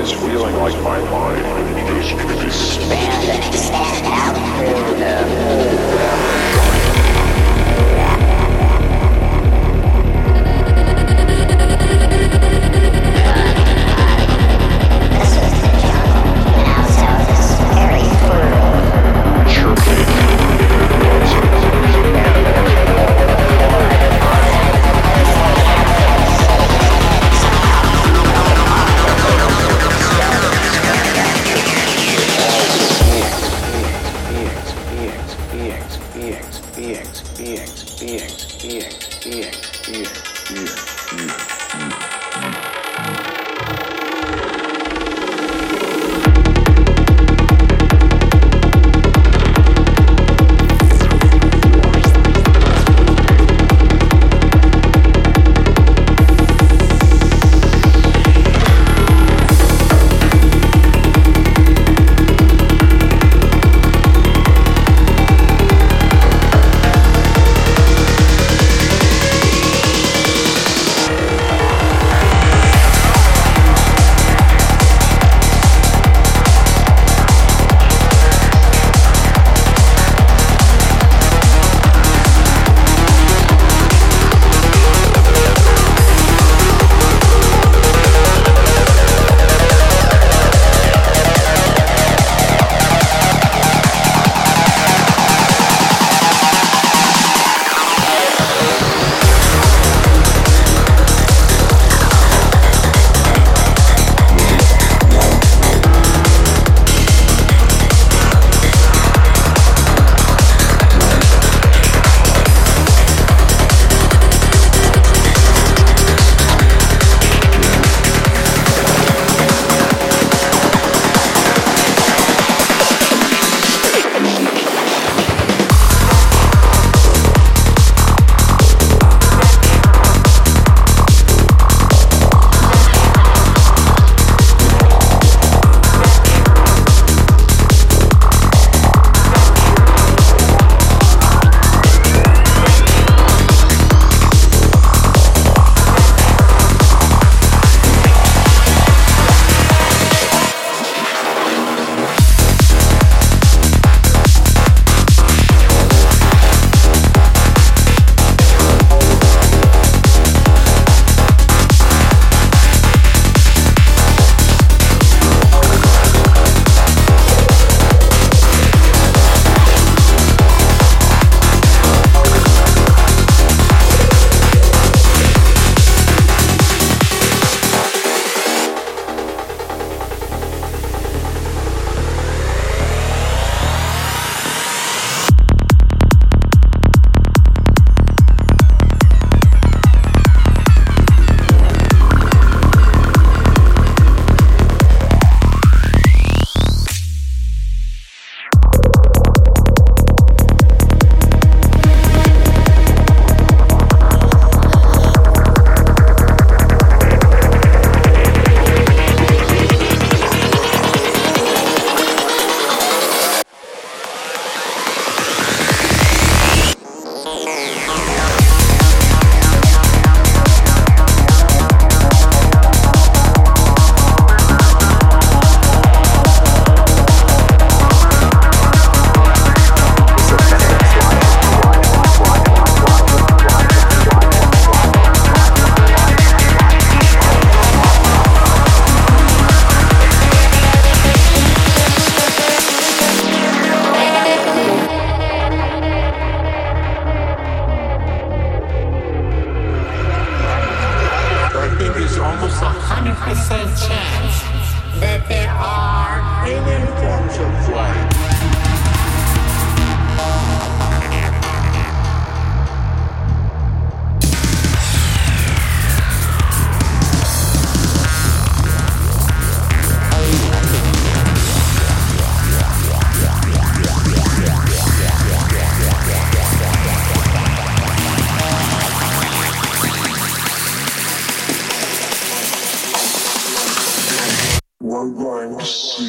always feeling like my mind is expand, expand out. through the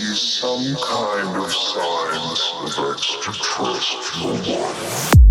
some kind of signs of extraterrestrial life.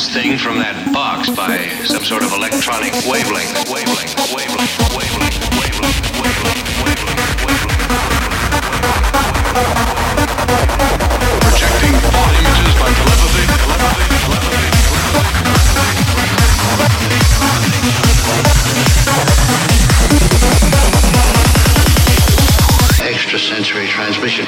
this thing from that box by some sort of electronic wavelength, wavelength, wavelength, wavelength, wavelength, wavelength, wavelength, wavelength. Projecting all images by telepathy, telepathy, telepathy. Extrasensory transmission.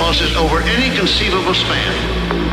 impulses over any conceivable span.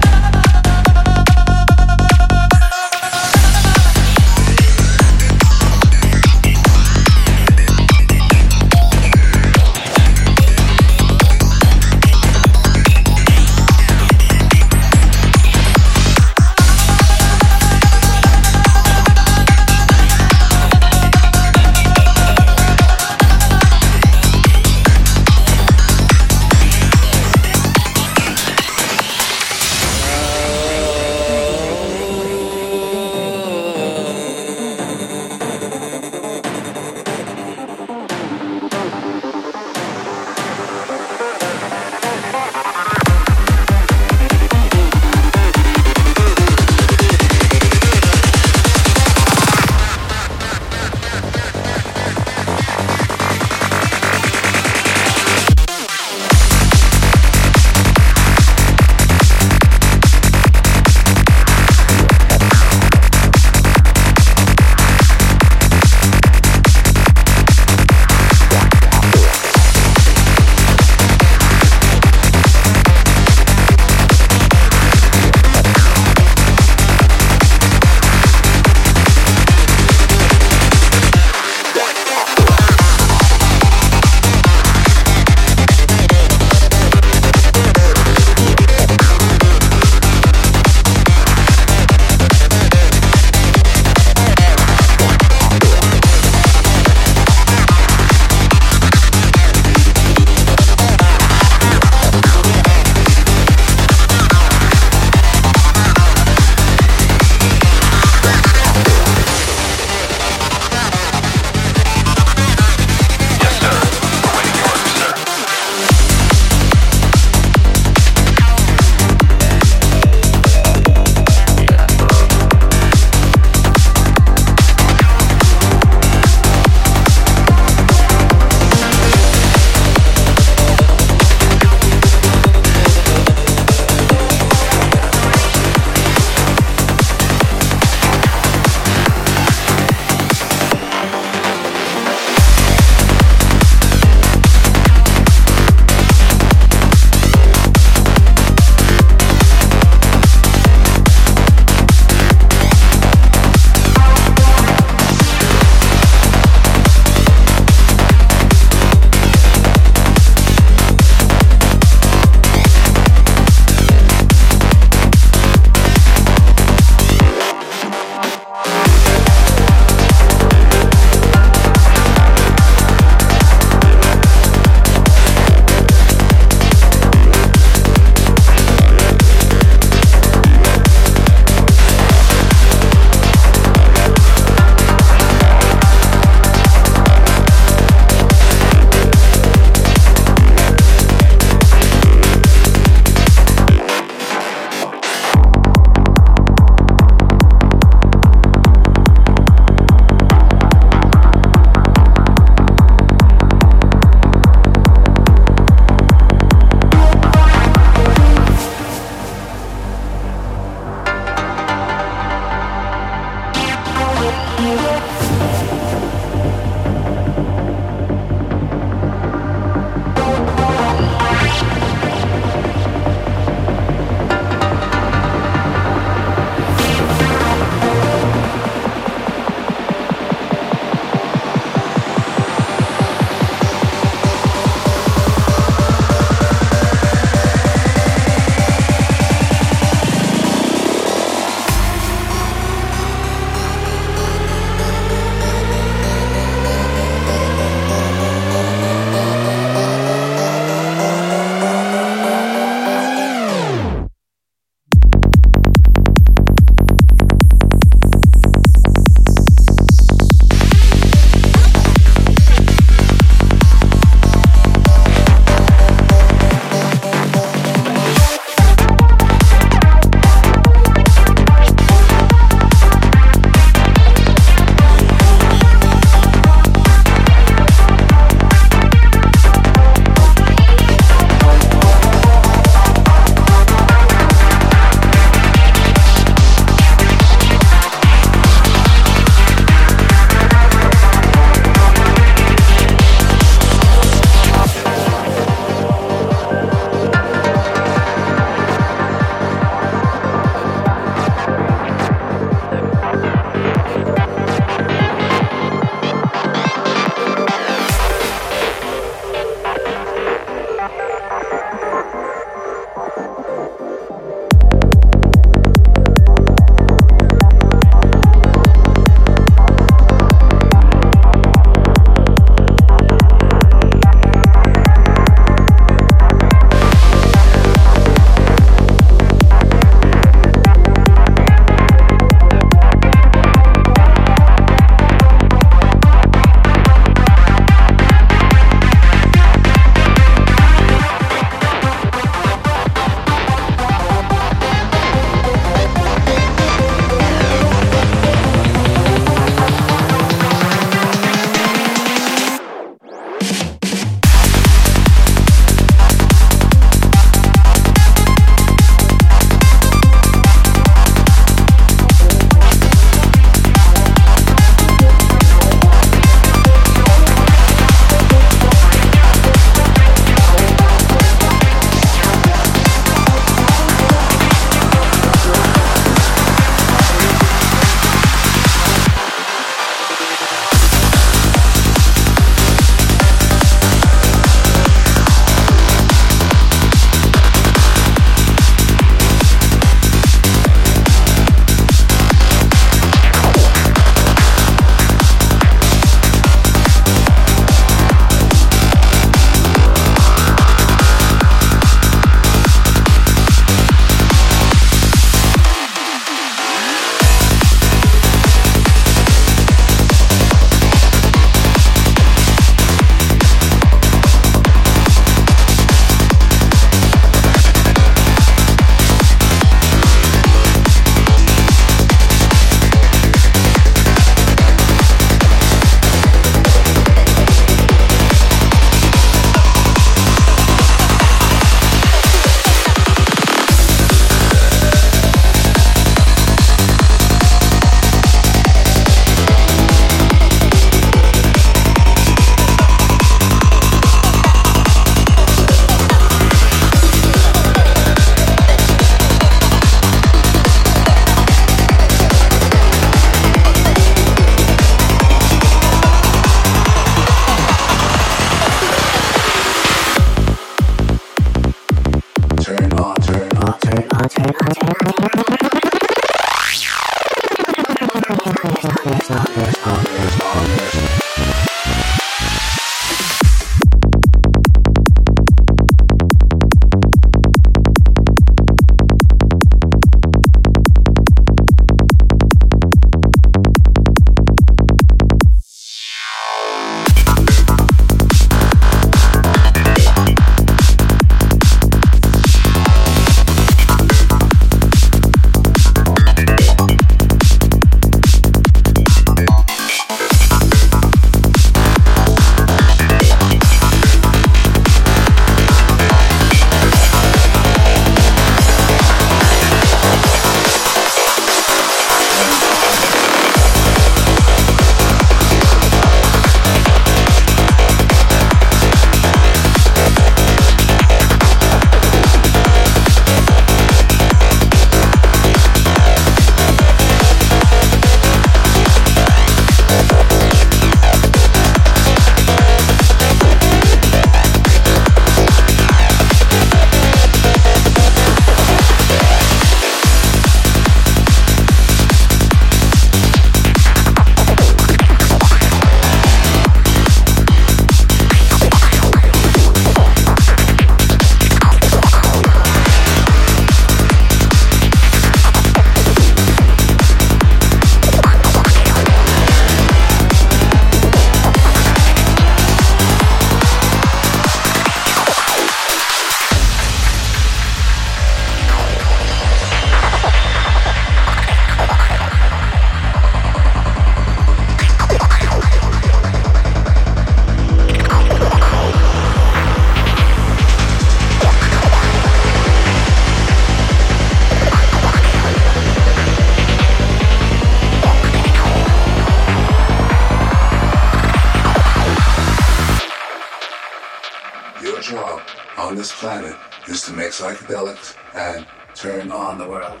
this planet is to make psychedelics and turn on the world.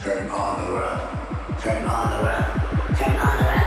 Turn on the world. Turn on the world. Turn on the world.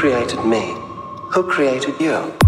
Created me, who created you?